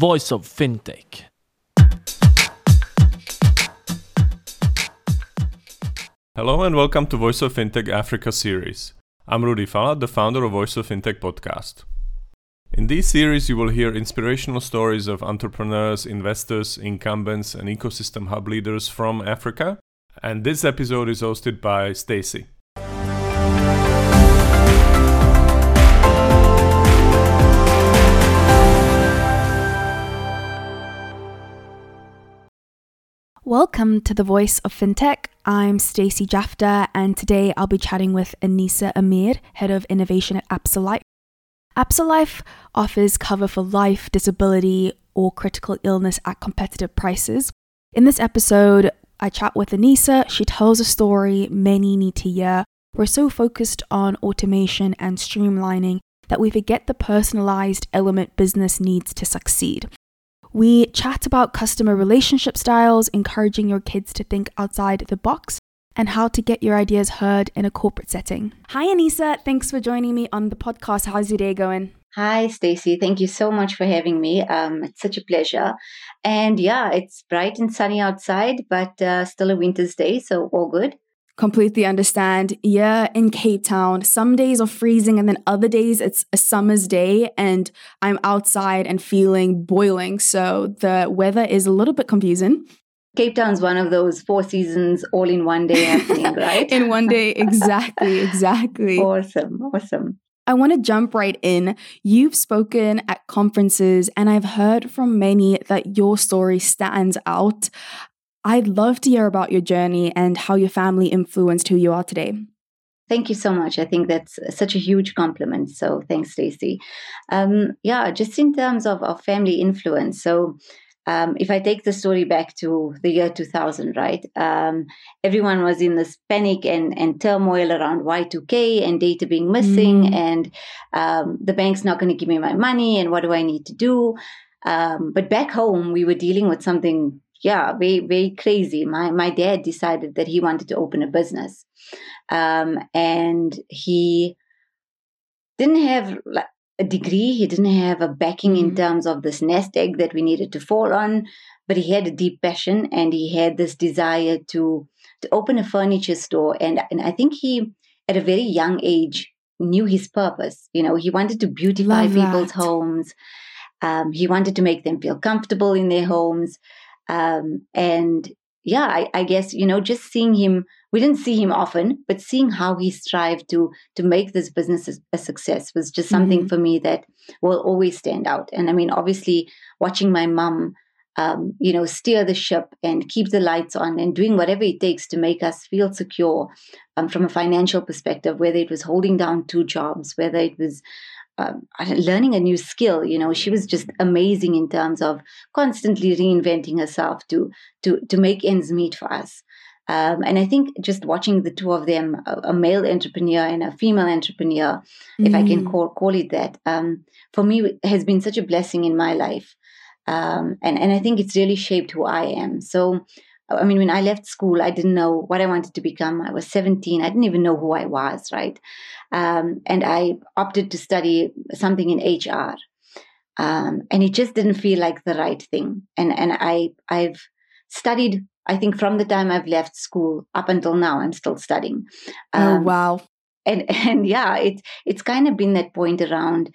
voice of fintech. Hello and welcome to Voice of Fintech Africa series. I'm Rudy Fala, the founder of Voice of Fintech podcast. In this series, you will hear inspirational stories of entrepreneurs, investors, incumbents, and ecosystem hub leaders from Africa. And this episode is hosted by Stacey. Welcome to the Voice of FinTech. I'm Stacey Jafta, and today I'll be chatting with Anisa Amir, Head of Innovation at Absa Life. Absa Life offers cover for life, disability, or critical illness at competitive prices. In this episode, I chat with Anisa. She tells a story many need to hear. We're so focused on automation and streamlining that we forget the personalized element business needs to succeed. We chat about customer relationship styles, encouraging your kids to think outside the box, and how to get your ideas heard in a corporate setting. Hi, Anisa. Thanks for joining me on the podcast. How's your day going? Hi, Stacey. Thank you so much for having me. Um, it's such a pleasure. And yeah, it's bright and sunny outside, but uh, still a winter's day, so all good completely understand. Yeah, in Cape Town, some days are freezing and then other days it's a summer's day and I'm outside and feeling boiling. So the weather is a little bit confusing. Cape Town's one of those four seasons all in one day happening, right? in one day, exactly, exactly. awesome, awesome. I want to jump right in. You've spoken at conferences, and I've heard from many that your story stands out. I'd love to hear about your journey and how your family influenced who you are today. Thank you so much. I think that's such a huge compliment. So thanks, Stacey. Um, yeah, just in terms of, of family influence. So um, if I take the story back to the year 2000, right? Um, everyone was in this panic and, and turmoil around Y2K and data being missing, mm. and um, the bank's not going to give me my money, and what do I need to do? Um, but back home, we were dealing with something yeah, very very crazy. My my dad decided that he wanted to open a business, um, and he didn't have a degree. He didn't have a backing mm-hmm. in terms of this nest egg that we needed to fall on, but he had a deep passion and he had this desire to to open a furniture store. And and I think he at a very young age knew his purpose. You know, he wanted to beautify Love people's that. homes. Um, he wanted to make them feel comfortable in their homes. Um, and yeah, I, I, guess you know, just seeing him, we didn't see him often, but seeing how he strived to to make this business a, a success was just something mm-hmm. for me that will always stand out. And I mean, obviously, watching my mom, um, you know, steer the ship and keep the lights on and doing whatever it takes to make us feel secure um, from a financial perspective, whether it was holding down two jobs, whether it was uh, learning a new skill you know she was just amazing in terms of constantly reinventing herself to to to make ends meet for us um, and I think just watching the two of them, a, a male entrepreneur and a female entrepreneur, mm. if I can mm. call call it that, um, for me has been such a blessing in my life, um, and and I think it's really shaped who I am. So I mean, when I left school, I didn't know what I wanted to become. I was 17. I didn't even know who I was, right? Um, and I opted to study something in HR. Um, and it just didn't feel like the right thing. And and I I've studied. I think from the time I've left school up until now, I'm still studying. Oh, um, oh wow! And and yeah, it's it's kind of been that point around.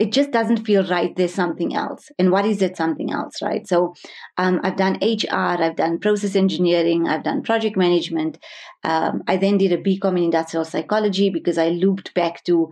It just doesn't feel right there's something else and what is that something else right so um, i've done hr i've done process engineering i've done project management um, i then did a bcom in industrial psychology because i looped back to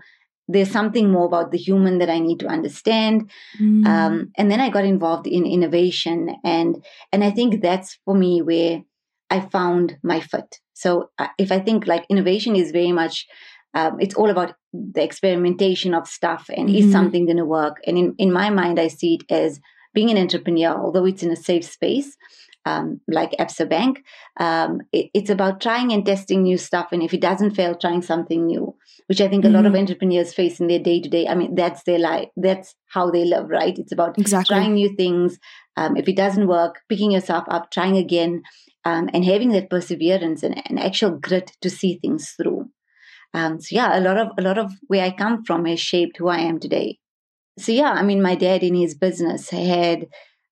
there's something more about the human that i need to understand mm. um, and then i got involved in innovation and and i think that's for me where i found my foot. so if i think like innovation is very much um, it's all about the experimentation of stuff and mm-hmm. is something going to work and in, in my mind i see it as being an entrepreneur although it's in a safe space um, like Absa Bank, um, it, it's about trying and testing new stuff. And if it doesn't fail, trying something new, which I think mm-hmm. a lot of mm-hmm. entrepreneurs face in their day to day. I mean, that's their life. That's how they live, right? It's about exactly. trying new things. Um, if it doesn't work, picking yourself up, trying again, um, and having that perseverance and, and actual grit to see things through. Um, so yeah, a lot of a lot of where I come from has shaped who I am today. so yeah, I mean, my dad in his business had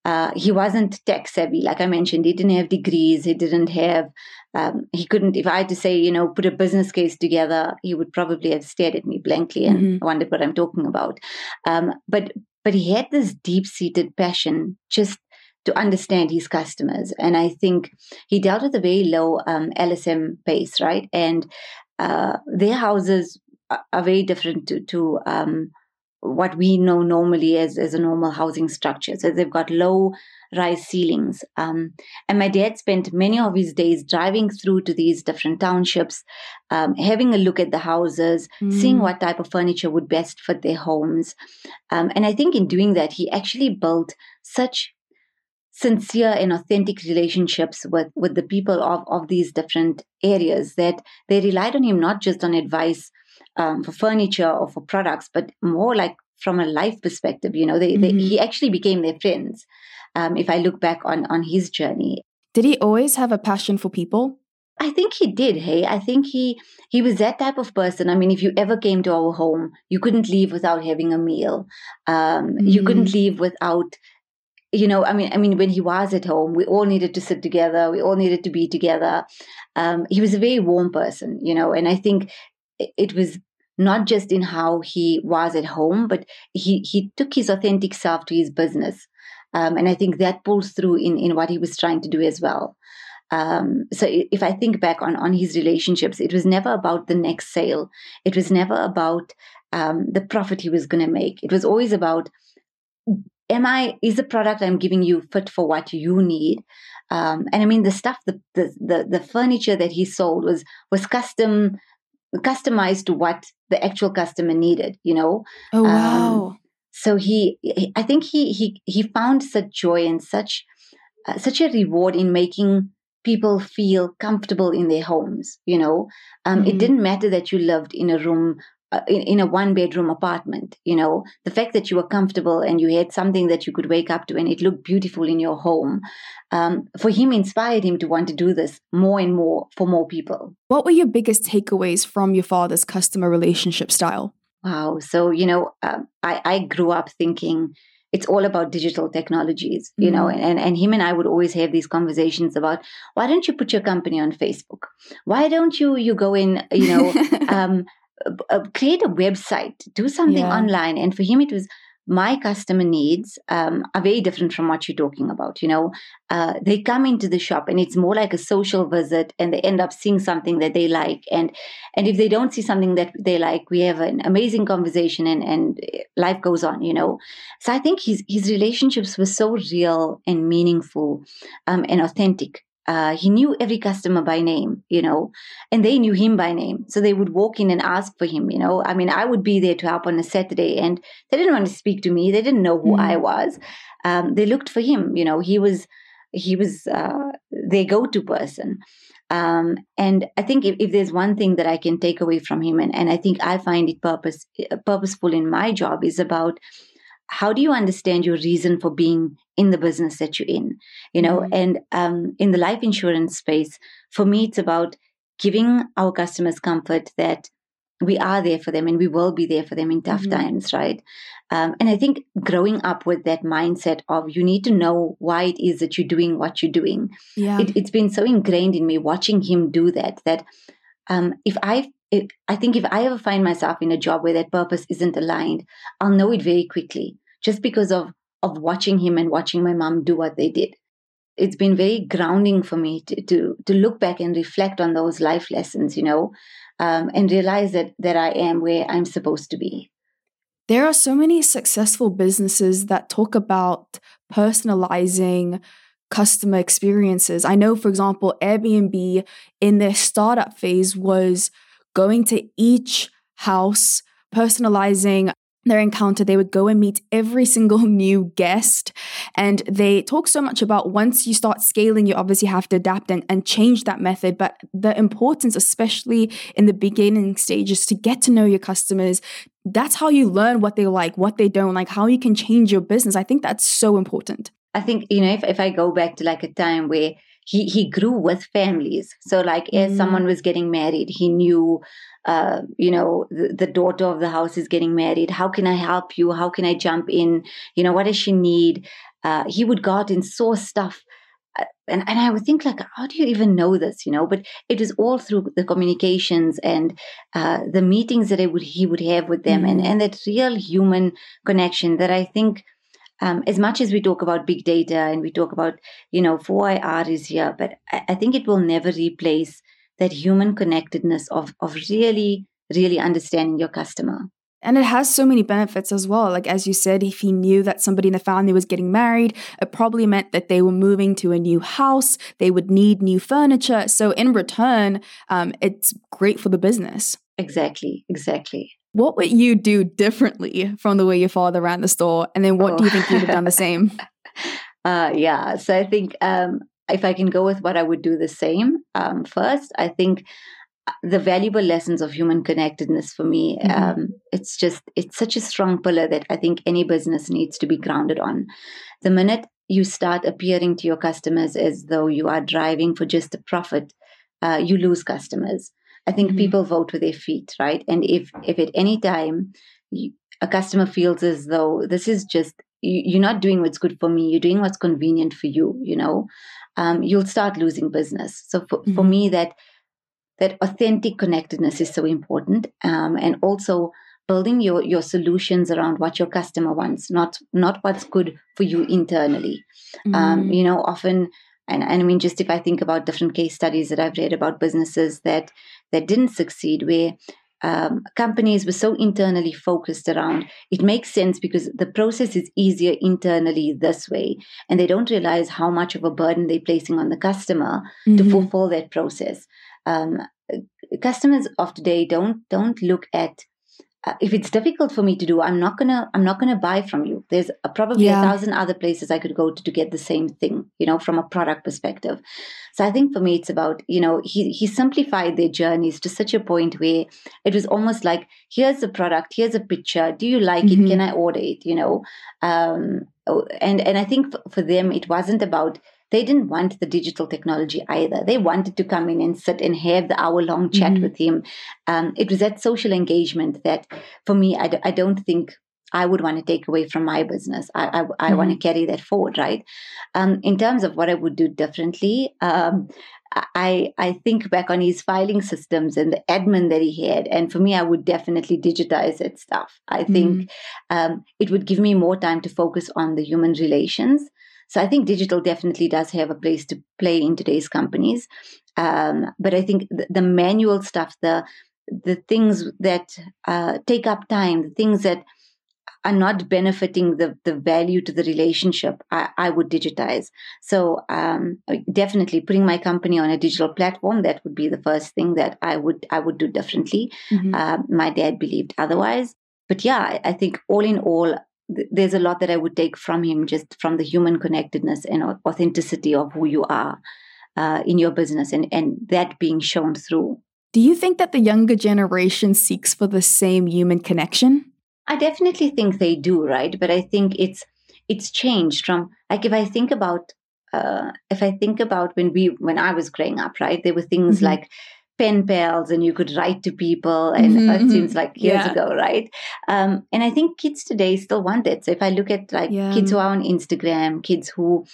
uh, he wasn't tech savvy, like I mentioned. He didn't have degrees. He didn't have. Um, he couldn't. If I had to say, you know, put a business case together, he would probably have stared at me blankly and mm-hmm. wondered what I'm talking about. Um, but but he had this deep seated passion just to understand his customers, and I think he dealt with a very low um, LSM base, right? And uh, their houses are very different to, to um, what we know normally as, as a normal housing structure. So they've got low rise ceilings. Um, and my dad spent many of his days driving through to these different townships, um, having a look at the houses, mm. seeing what type of furniture would best fit their homes. Um, and I think in doing that, he actually built such sincere and authentic relationships with, with the people of, of these different areas that they relied on him not just on advice um, for furniture or for products, but more like from a life perspective. You know, they, mm-hmm. they he actually became their friends. Um, if I look back on on his journey, did he always have a passion for people? I think he did. Hey, I think he he was that type of person. I mean, if you ever came to our home, you couldn't leave without having a meal. Um, mm-hmm. You couldn't leave without you know i mean i mean when he was at home we all needed to sit together we all needed to be together um, he was a very warm person you know and i think it was not just in how he was at home, but he, he took his authentic self to his business. Um, and I think that pulls through in, in what he was trying to do as well. Um, so if I think back on, on his relationships, it was never about the next sale. It was never about um, the profit he was going to make. It was always about, am I, is the product I'm giving you fit for what you need? Um, and I mean, the stuff, the, the, the, the furniture that he sold was, was custom customized to what the actual customer needed you know oh um, wow um, so he i think he he he found such joy and such uh, such a reward in making people feel comfortable in their homes you know um, mm-hmm. it didn't matter that you lived in a room uh, in, in a one bedroom apartment you know? The fact that you were comfortable and you had something that you could wake up to and it looked beautiful in your home um, for him inspired him to want to do this more and more for more people. What were your biggest takeaways from your father's customer relationship style? Wow. So you know uh, I, I grew up thinking it's all about digital technologies you know? Mm-hmm. and, and him and i would always have these conversations about why don't you put your company on facebook? Why don't you you go in you know um, uh, create a website, do something yeah. online. And for him, it was my customer needs um, are very different from what you're talking about. You know, uh, they come into the shop and it's more like a social visit, and they end up seeing something that they like. And and if they don't see something that they like, we have an amazing conversation, and and life goes on. You know, so I think his his relationships were so real and meaningful um, and authentic uh, he knew every customer by name, you know, and they knew him by name. So they would walk in and ask for him, you know. I mean, I would be there to help on a Saturday, and they didn't want to speak to me. They didn't know who mm. I was. Um, they looked for him, you know. He was he was uh, their go-to person. Um, and I think if, if, there's one thing that I can take away from him, and, and I think I find it purpose purposeful in my job, is about how do you understand your reason for being in the business that you're in you know mm-hmm. and um, in the life insurance space for me it's about giving our customers comfort that we are there for them and we will be there for them in tough mm-hmm. times right um, and i think growing up with that mindset of you need to know why it is that you're doing what you're doing yeah. it, has been so ingrained in me watching him do that that um, if i it, I think if I ever find myself in a job where that purpose isn't aligned, I'll know it very quickly just because of of watching him and watching my mom do what they did. It's been very grounding for me to to, to look back and reflect on those life lessons, you know, um, and realize that that I am where I'm supposed to be. There are so many successful businesses that talk about personalizing customer experiences. I know, for example, Airbnb in their startup phase was going to each house, personalizing their encounter, they would go and meet every single new guest. And they talk so much about once you start scaling, you obviously have to adapt and, and change that method. But the importance, especially in the beginning stages, to get to know your customers. That's how you learn what they like, what they don't like, how you can change your business. I think that's so important. I think, you know, if, if I go back to like a time where he he grew with families so like as Mm. someone was getting married he knew uh, you know the, the daughter of the house is getting married. How can i help you? How can i jump in? You know what does she need? Uh, he would go out and source stuff. Uh, and, and i would think like how do you even know this you know? But it was all through the communications and uh, the meetings that I would he would have with them and Mhm. and that real human connection that i think um, as much as we talk about big data and we talk about you know 4ir is here but I, I think it will never replace that human connectedness of of really really understanding your customer And it has so many benefits as well. Like, as you said, if he knew that somebody in the family was getting married, it probably meant that they were moving to a new house, they would need new furniture. So, in return, um, it's great for the business. exactly exactly What would you do differently from the way your father ran the store? And then what do you think you'd have done the same? uh, yeah so i think um, if i can go with what i would do the same um, first i think uh, the valuable lessons of human connectedness for me Mhm. um, it's just it's such a strong pillar that i think any business needs to be grounded on the minute you start appearing to your customers as though you are driving for just a profit uh, you lose customers i think Mhm. people vote with their feet right and if if at any time you, a customer feels as though this is just you're not doing what's good for me you're doing what's convenient for you you know um, you'll start losing business so for, for Mhm. me that that authentic connectedness is so important um, and also building your your solutions around what your customer wants not not what's good for you internally um, Mm. you know often and, and i mean just if i think about different case studies that i've read about businesses that that didn't succeed where um, companies were so internally focused around it makes sense because the process is easier internally this way and they don't realize how much of a burden they're placing on the customer to Mhm. fulfill that process. Um, customers of today don't don't look at uh, if it's difficult for me to do. I'm not gonna I'm not gonna buy from you. There's a, probably Yeah. a thousand other places I could go to to get the same thing. You know, from a product perspective. So I think for me, it's about you know he he simplified their journeys to such a point where it was almost like here's the product, here's a picture. Do you like Mhm. it? Can I order it? You know, um, oh, and and I think for, for them it wasn't about they didn't want the digital technology either. They wanted to come in and sit and have the hour long chat Mhm. with him. Um, it was that social engagement that, for me, I, d- I don't think I would want to take away from my business. I, I, I want to carry that forward, right? Um, in terms of what I would do differently, um, I I think back on his filing systems and the admin that he had, and for me, I would definitely digitize that stuff. I think um, it would give me more time to focus on the human relations. So I think digital definitely does have a place to play in today's companies, um, but I think the, the manual stuff, the the things that uh, take up time, the things that are not benefiting the the value to the relationship, I, I would digitize. So um, definitely putting my company on a digital platform that would be the first thing that I would I would do differently. Mhm. Uh, my dad believed otherwise. But yeah, I think all in all, th- there's a lot that I would take from him just from the human connectedness and authenticity of who you are uh, in your business and, and that being shown through. Do you think that the younger generation seeks for the same human connection? I definitely think they do, right? But I think it's it's changed from like if I think about uh, if I think about when we when I was growing up, right? There were things Mhm. like pen pals and you could write to people and Mhm, that mhm. seems like years Yeah. ago right um, and i think kids today still want it so if i look at like Yeah. kids who are on instagram kids who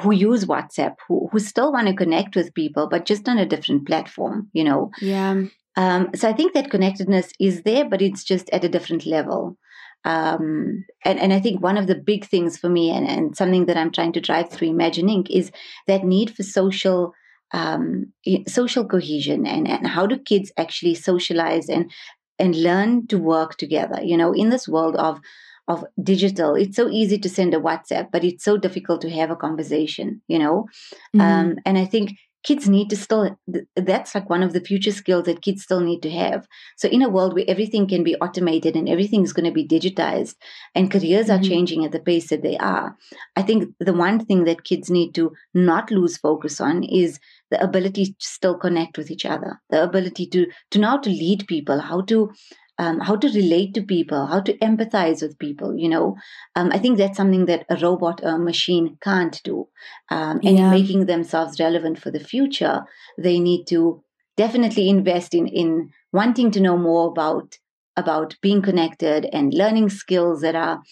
who use whatsapp who, who still want to connect with people but just on a different platform you know Yeah. um, so I think that connectedness is there, but it's just at a different level. Um, and, and I think one of the big things for me and, and something that I'm trying to drive through Imagine Ink. is that need for social um, social cohesion and, and how do kids actually socialize and and learn to work together. You know, in this world of of digital, it's so easy to send a WhatsApp, but it's so difficult to have a conversation. You know, Mhm. um, and I think kids need to still, that's like one of the future skills that kids still need to have. So, in a world where everything can be automated and everything's going to be digitized and careers are Mhm. changing at the pace that they are, I think the one thing that kids need to not lose focus on is the ability to still connect with each other, the ability to, to know how to lead people, how to um, how to relate to people, how to empathize with people. You know, um, I think that's something that a robot or a machine can't do. Um, and yeah. in making themselves relevant for the future, they need to definitely invest in in wanting to know more about about being connected and learning skills that are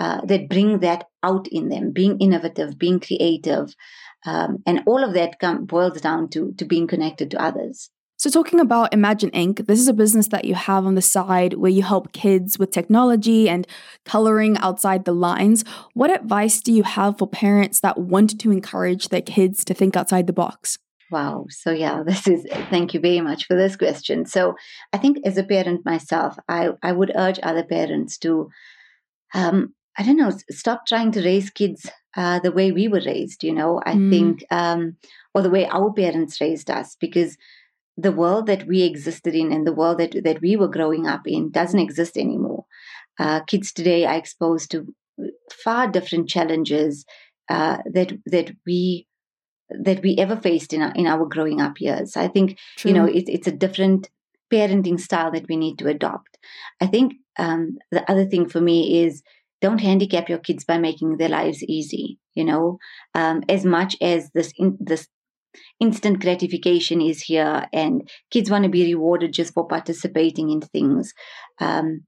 uh, that bring that out in them, being innovative, being creative, um, and all of that come, boils down to to being connected to others. So, talking about Imagine Ink, this is a business that you have on the side where you help kids with technology and coloring outside the lines. What advice do you have for parents that want to encourage their kids to think outside the box? Wow. So, yeah, this is, thank you very much for this question. So, I think as a parent myself, I, I would urge other parents to, um, I don't know, stop trying to raise kids uh, the way we were raised, you know, I mm. think, um, or the way our parents raised us, because the world that we existed in and the world that, that we were growing up in doesn't exist anymore. Uh, kids today are exposed to far different challenges uh, that that we that we ever faced in our, in our growing up years. I think True. you know it, it's a different parenting style that we need to adopt. I think um, the other thing for me is don't handicap your kids by making their lives easy. You know, um, as much as this in, this instant gratification is here and kids want to be rewarded just for participating in things. Um,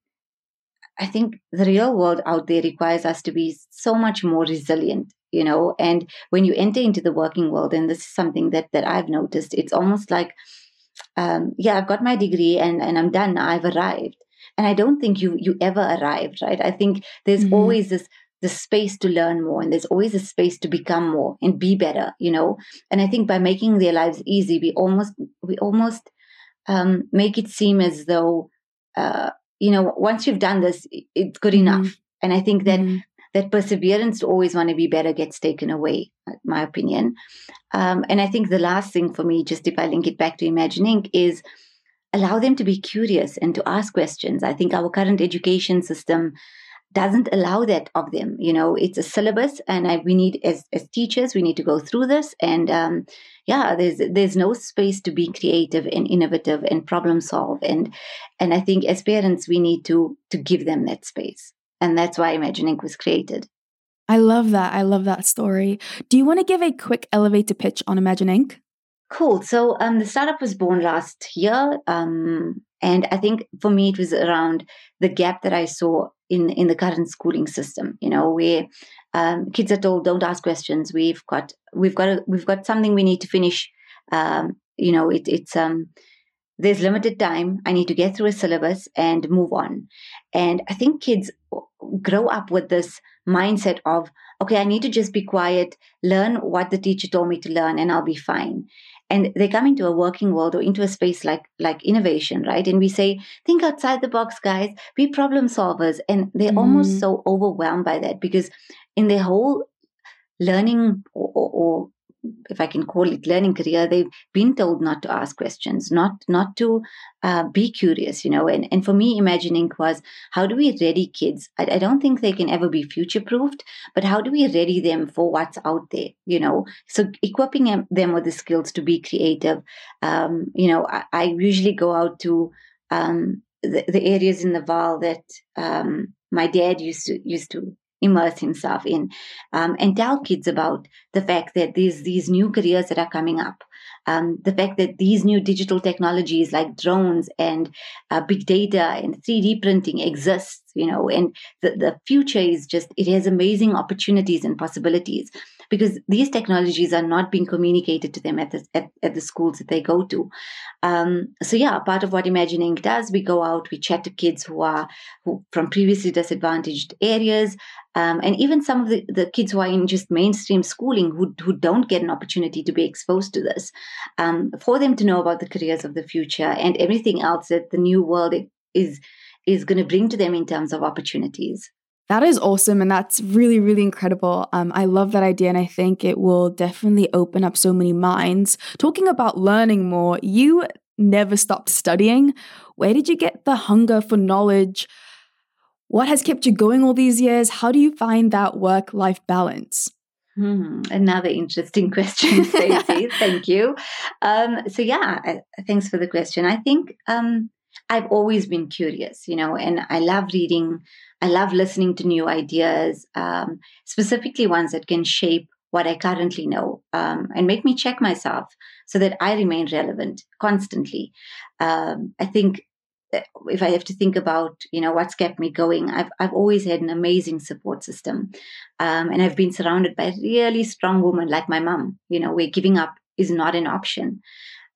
I think the real world out there requires us to be so much more resilient, you know. And when you enter into the working world, and this is something that that I've noticed, it's almost like, um, yeah, I've got my degree and and I'm done. I've arrived, and I don't think you you ever arrived, right? I think there's mm-hmm. always this the space to learn more and there's always a space to become more and be better you know and i think by making their lives easy we almost we almost um, make it seem as though uh, you know once you've done this it's good mm-hmm. enough and i think that mm-hmm. that perseverance to always want to be better gets taken away my opinion um, and i think the last thing for me just if i link it back to Imagine Ink is allow them to be curious and to ask questions i think our current education system doesn't allow that of them you know it's a syllabus and I, we need as, as teachers we need to go through this and um, yeah there's there's no space to be creative and innovative and problem solve and and i think as parents we need to to give them that space. And that's why Imagine Ink was created. I love that. I love that story. Do you want to give a quick elevator pitch on Imagine Ink Cool. So um, the startup was born last year, um, and I think for me it was around the gap that I saw in in the current schooling system. You know, where um, kids are told don't ask questions. We've got we've got a, we've got something we need to finish. Um, you know, it, it's um, there's limited time. I need to get through a syllabus and move on. And I think kids grow up with this mindset of okay, I need to just be quiet, learn what the teacher told me to learn, and I'll be fine and they come into a working world or into a space like like innovation right? And we say think outside the box guys. Be problem solvers. And they're mm. almost so overwhelmed by that because in their whole learning or, or, or if I can call it learning career, they've been told not to ask questions, not not to uh, be curious, you know. And and for me, Imagine Ink was how do we ready kids? I, I don't think they can ever be future proofed, but how do we ready them for what's out there, you know? So equipping them with the skills to be creative. Um, you know, I, I, usually go out to um, the, the areas in the Vaal that um, my dad used to used to immerse himself in um, and tell kids about the fact that these these new careers that are coming up um, the fact that these new digital technologies like drones and uh, big data and 3d printing exists you know and the, the future is just it has amazing opportunities and possibilities because these technologies are not being communicated to them at the, at, at the schools that they go to. Um, so yeah, part of what Imagine Ink does, we go out, we chat to kids who are who, from previously disadvantaged areas, um, and even some of the, the kids who are in just mainstream schooling who, who don't get an opportunity to be exposed to this, um, for them to know about the careers of the future and everything else that the new world is is going to bring to them in terms of opportunities. That is awesome. And that's really, really incredible. Um, I love that idea. And I think it will definitely open up so many minds. Talking about learning more, you never stopped studying. Where did you get the hunger for knowledge? What has kept you going all these years? How do you find that work life balance? Hmm, another interesting question, Stacey. Thank you. Um, so, yeah, thanks for the question. I think um, I've always been curious, you know, and I love reading. I love listening to new ideas, um, specifically ones that can shape what I currently know um, and make me check myself so that I remain relevant constantly. Um, I think if I have to think about, you know, what's kept me going, I've I've always had an amazing support system, um, and I've been surrounded by really strong women like my mom. You know, where giving up is not an option.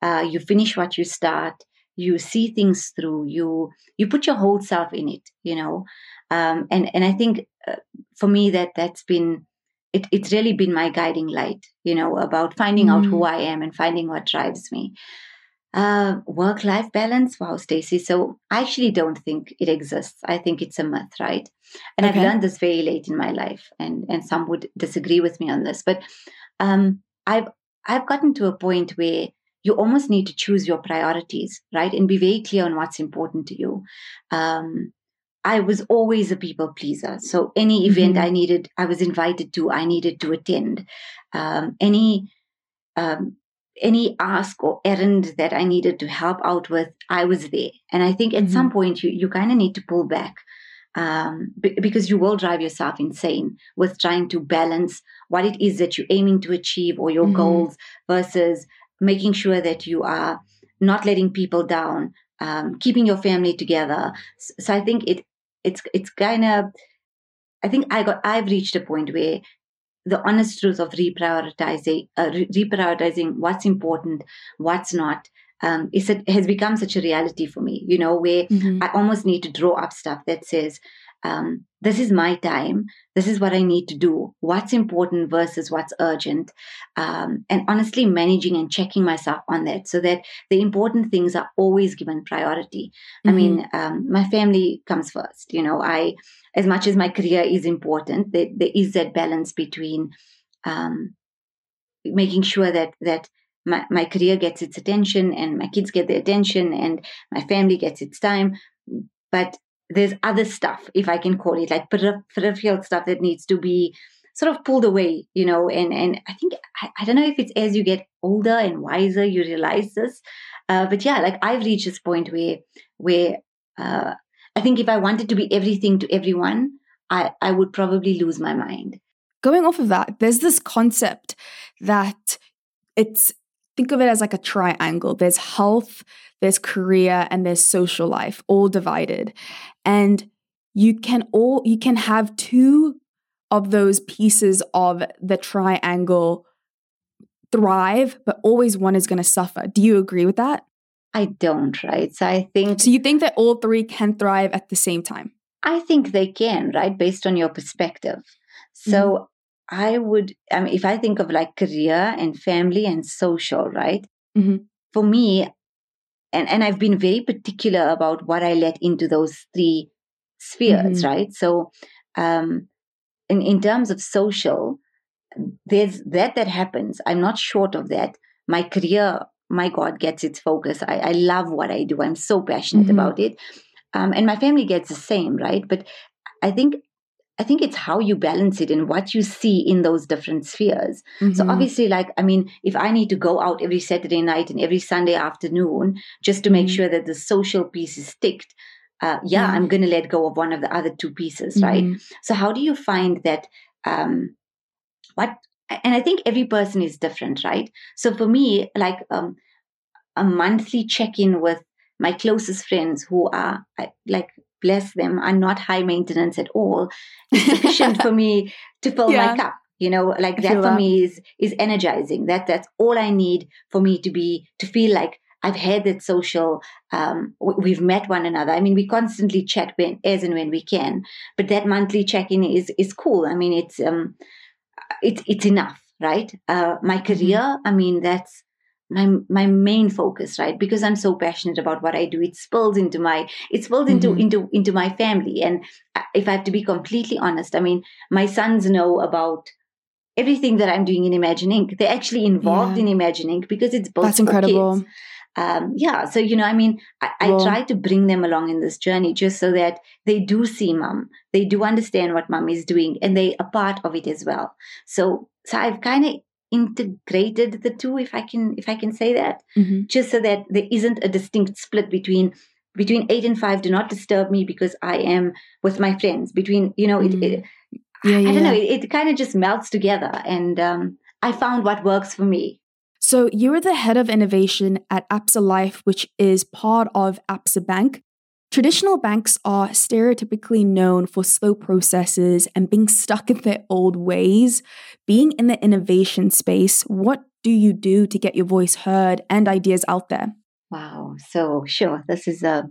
Uh, you finish what you start. You see things through. You you put your whole self in it. You know, um, and and I think uh, for me that that's been it, it's really been my guiding light. You know, about finding mm. out who mm. I am and finding what drives me. Uh, work life balance. Wow, Stacey. So I actually don't think it exists. I think it's a myth, right? And okay. I've learned this very late in my life, and and some would disagree with me on this, but um, I've I've gotten to a point where you almost need to choose your priorities, right, and be very clear on what's important to you. Um, I was always a people pleaser. So any event mm-hmm. I needed, I was invited to, I needed to attend. Um, any um, any ask or errand that I needed to help out with, I was there. And I think at mm-hmm. some point you, you kind of need to pull back um, b- because you will drive yourself insane with trying to balance what it is that you're aiming to achieve or your mm-hmm. goals versus making sure that you are not letting people down, um, keeping your family together. So, I think it it's it's kind of I think I got I've reached a point where the honest truth of reprioritizing, uh, reprioritizing what's important, what's not, um, is it has become such a reality for me. You know, where mm-hmm. I almost need to draw up stuff that says, um, "This is my time. This is what I need to do. What's important versus what's urgent," um, and honestly, managing and checking myself on that so that the important things are always given priority. Mm-hmm. I mean, um, my family comes first. You know, I as much as my career is important, there, there is that balance between um, making sure that that my, my career gets its attention and my kids get the attention and my family gets its time. But there's other stuff, if I can call it, like peripheral stuff that needs to be sort of pulled away, you know. And and I think I, I don't know if it's as you get older and wiser you realize this, uh, but yeah, like I've reached this point where where uh, I think if I wanted to be everything to everyone, I, I would probably lose my mind. Going off of that, there's this concept that it's think of it as like a triangle. There's health, there's career, and there's social life, all divided. And you can all you can have two of those pieces of the triangle thrive, but always one is going to suffer. Do you agree with that? I don't, right? So I think. So you think that all three can thrive at the same time? I think they can, right? Based on your perspective. So mm-hmm. I would, I mean, if I think of like career and family and social, right? Mm-hmm. For me, and, and I've been very particular about what I let into those three spheres, mm-hmm. right? So, um, in, in terms of social, there's that that happens. I'm not short of that. My career my God gets its focus. I, I love what I do. I'm so passionate mm-hmm. about it. Um, and my family gets the same, right? But I think I think it's how you balance it and what you see in those different spheres. Mm-hmm. So obviously, like I mean, if I need to go out every Saturday night and every Sunday afternoon just to make mm-hmm. sure that the social piece is ticked, uh, yeah, I'm going to let go of one of the other two pieces, right? Mm-hmm. So how do you find that? Um, what and I think every person is different, right? So for me, like um, a monthly check in with my closest friends who are like bless them are not high maintenance at all is sufficient for me to fill yeah. my cup you know like that for that. me is is energizing that that's all i need for me to be to feel like i've had that social um, we've met one another i mean we constantly chat when as and when we can but that monthly check-in is is cool i mean it's um it's it's enough right uh my mm-hmm. career i mean that's my my main focus right? Because i'm so passionate about what i do. It spills into my it spills into mm-hmm. into into my family. And if i have to be completely honest i mean my sons know about everything that i'm doing in Imagine Ink they're actually involved yeah. in Imagine Ink because it's both that's incredible kids. Um, yeah. So you know i mean I, I try to bring them along in this journey just so that they do see mom they do understand what mom is doing and they are part of it as well. So so i've kind of integrated the two if i can if i can say that mm-hmm. just so that there isn't a distinct split between between eight and five, do not disturb me because I am with my friends. Between, you know, mm. it, it yeah, yeah, I don't know, it, it kind of just melts together. And um, I found what works for me. So you are the head of innovation at Absa Life, which is part of Absa Bank. Traditional banks are stereotypically known for slow processes and being stuck in their old ways. Being in the innovation space, what do you do to get your voice heard and ideas out there? Wow. So, sure. This is a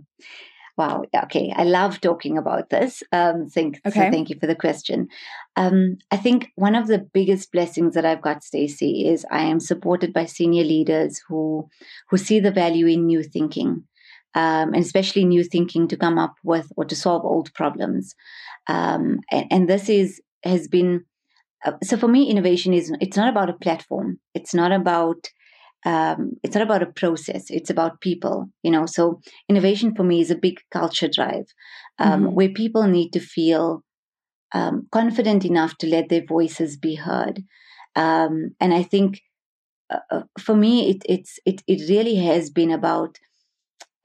wow. Okay. I love talking about this. Um, thank, okay. So thank you for the question. Um, I think one of the biggest blessings that I've got, Stacey, is I am supported by senior leaders who who see the value in new thinking um, and especially new thinking to come up with or to solve old problems. Um, and, and, this is has been uh, so for me. Innovation is it's not about a platform. It's not about um, it's not about a process. It's about people. You know, so innovation for me is a big culture drive um, mm-hmm. where people need to feel um, confident enough to let their voices be heard. Um, and I think uh, uh, for me, it, it's it it really has been about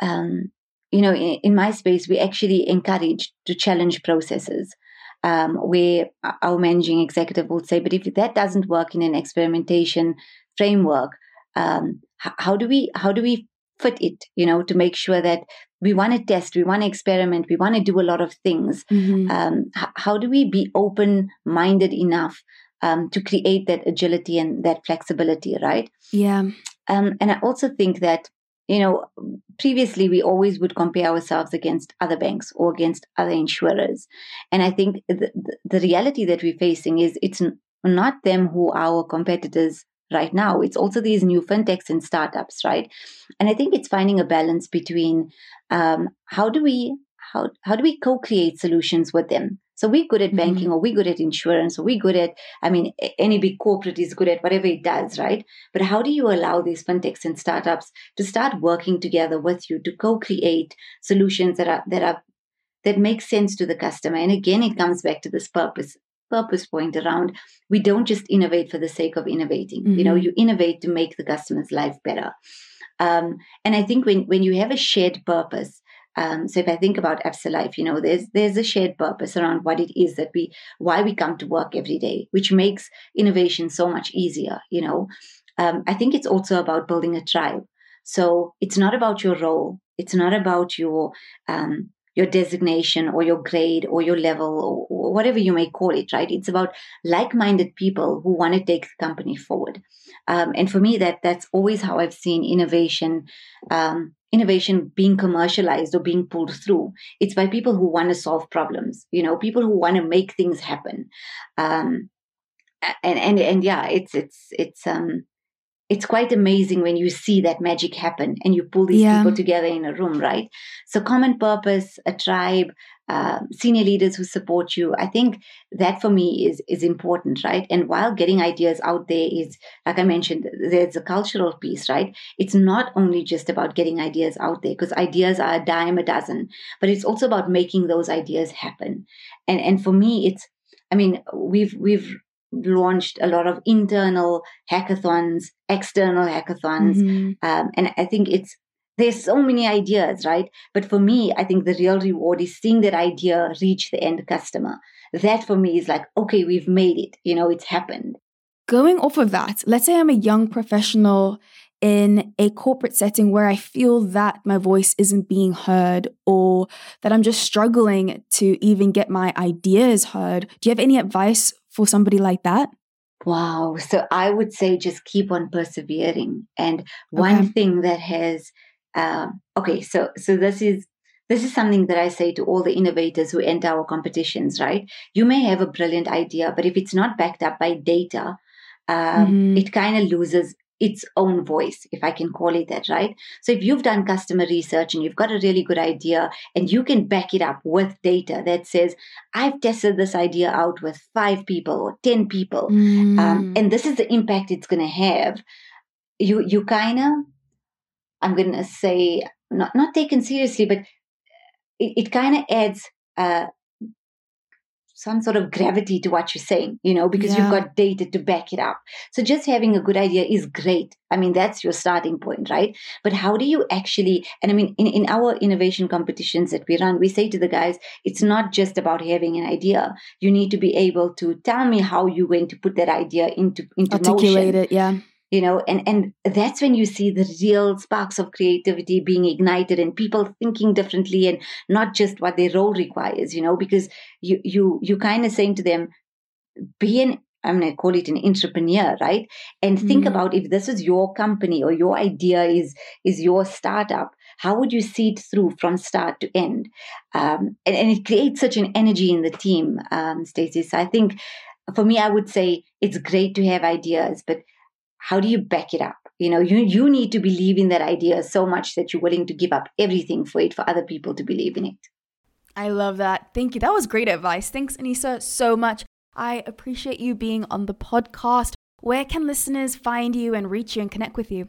um, you know, in, in, my space, we actually encourage to challenge processes. Um, where our managing executive would say, but if that doesn't work in an experimentation framework, um, how do we how do we fit it? You know, to make sure that we want to test, we want to experiment, we want to do a lot of things. Mm-hmm. Um, h- how do we be open minded enough um, to create that agility and that flexibility? Right? Yeah. Um, and I also think that you know, previously we always would compare ourselves against other banks or against other insurers. And I think the, the reality that we're facing is it's not them who are our competitors right now. It's also these new fintechs and startups, right? And I think it's finding a balance between um, how do we how how do we co-create solutions with them so we're good at banking mm-hmm. or we're good at insurance or we're good at, I mean, any big corporate is good at whatever it does, right? But how do you allow these fintechs and startups to start working together with you to co-create solutions that are, that are, that make sense to the customer? And again, it comes back to this purpose purpose point around we don't just innovate for the sake of innovating mm-hmm. you know mm-hmm. you innovate to make the customer's life better um, and i think when when you have a shared purpose um, so if I think about Absa Life, you know, there's there's a shared purpose around what it is that we why we come to work every day, which makes innovation so much easier. You know, um, I think it's also about building a tribe. So it's not about your role. It's not about your um, your designation or your grade or your level or, whatever you may call it, right? It's about like-minded people who want to take the company forward. Um, and for me, that that's always how I've seen innovation um, innovation being commercialized or being pulled through. It's by people who want to solve problems, you know, people who want to make things happen. Um, and and and yeah, it's it's it's um it's quite amazing when you see that magic happen and you pull these yeah. people together in a room, right? So common purpose, a tribe, uh, senior leaders who support you. I think that for me is is important, right? And while getting ideas out there is, like I mentioned, there's a cultural piece, right? It's not only just about getting ideas out there because ideas are a dime a dozen, but it's also about making those ideas happen. And and for me, it's, I mean, we've we've launched a lot of internal hackathons, external hackathons, mm-hmm. um, and I think it's there's so many ideas, right? But for me, I think the real reward is seeing that idea reach the end customer. That for me is like, okay, we've made it. You know, it's happened. Going off of that, let's say I'm a young professional in a corporate setting where I feel that my voice isn't being heard or that I'm just struggling to even get my ideas heard. Do you have any advice for somebody like that? Wow. So I would say just keep on persevering. And one okay. thing that has um, okay, so so this is this is something that I say to all the innovators who enter our competitions. Right? You may have a brilliant idea, but if it's not backed up by data, um, mm-hmm. it kind of loses its own voice, if I can call it that, right? So if you've done customer research and you've got a really good idea and you can back it up with data that says, I've tested this idea out with five people or 10 people, mm. um, and this is the impact it's going to have, you, you kind of I'm going to say not not taken seriously, but it, it kind of adds uh, some sort of gravity to what you're saying, you know, because Yeah. you've got data to back it up. So just having a good idea is great. I mean, that's your starting point, right? But how do you actually, and I mean, in, in our innovation competitions that we run, we say to the guys, it's not just about having an idea. You need to be able to tell me how you're going to put that idea into, into Articulate motion it, yeah. You know and and that's when you see the real sparks of creativity being ignited and people thinking differently and not just what their role requires you know because you you you kind of saying to them be an i'm going to call it an entrepreneur right? And think Mhm. about if this is your company or your idea is is your startup how would you see it through from start to end? Um, and, and it creates such an energy in the team um, stacey. So i think for me i would say it's great to have ideas but how do you back it up you know you you need to believe in that idea so much that you're willing to give up everything for it for other people to believe in it I love that. Thank you. That was great advice. Thanks, Anissa, so much. I appreciate you being on the podcast. Where can listeners find you and reach you and connect with you?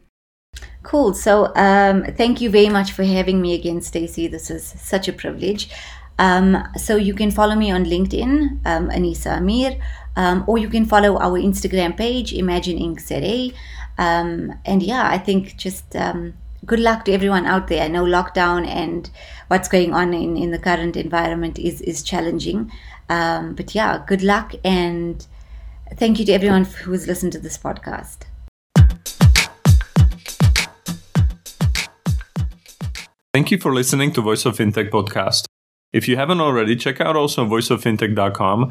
cool so um, thank you very much for having me again stacey this is such a privilege um, so you can follow me on linkedin um, anisa amir um, or you can follow our instagram page Imagine Ink. ZA. um, and yeah i think just um, good luck to everyone out there. I know lockdown and what's going on in, in the current environment is is challenging. Um, but yeah good luck and thank you to everyone who's listened to this podcast. Thank you for listening to Voice of Fintech podcast. If you haven't already, check out also voiceoffintech.com,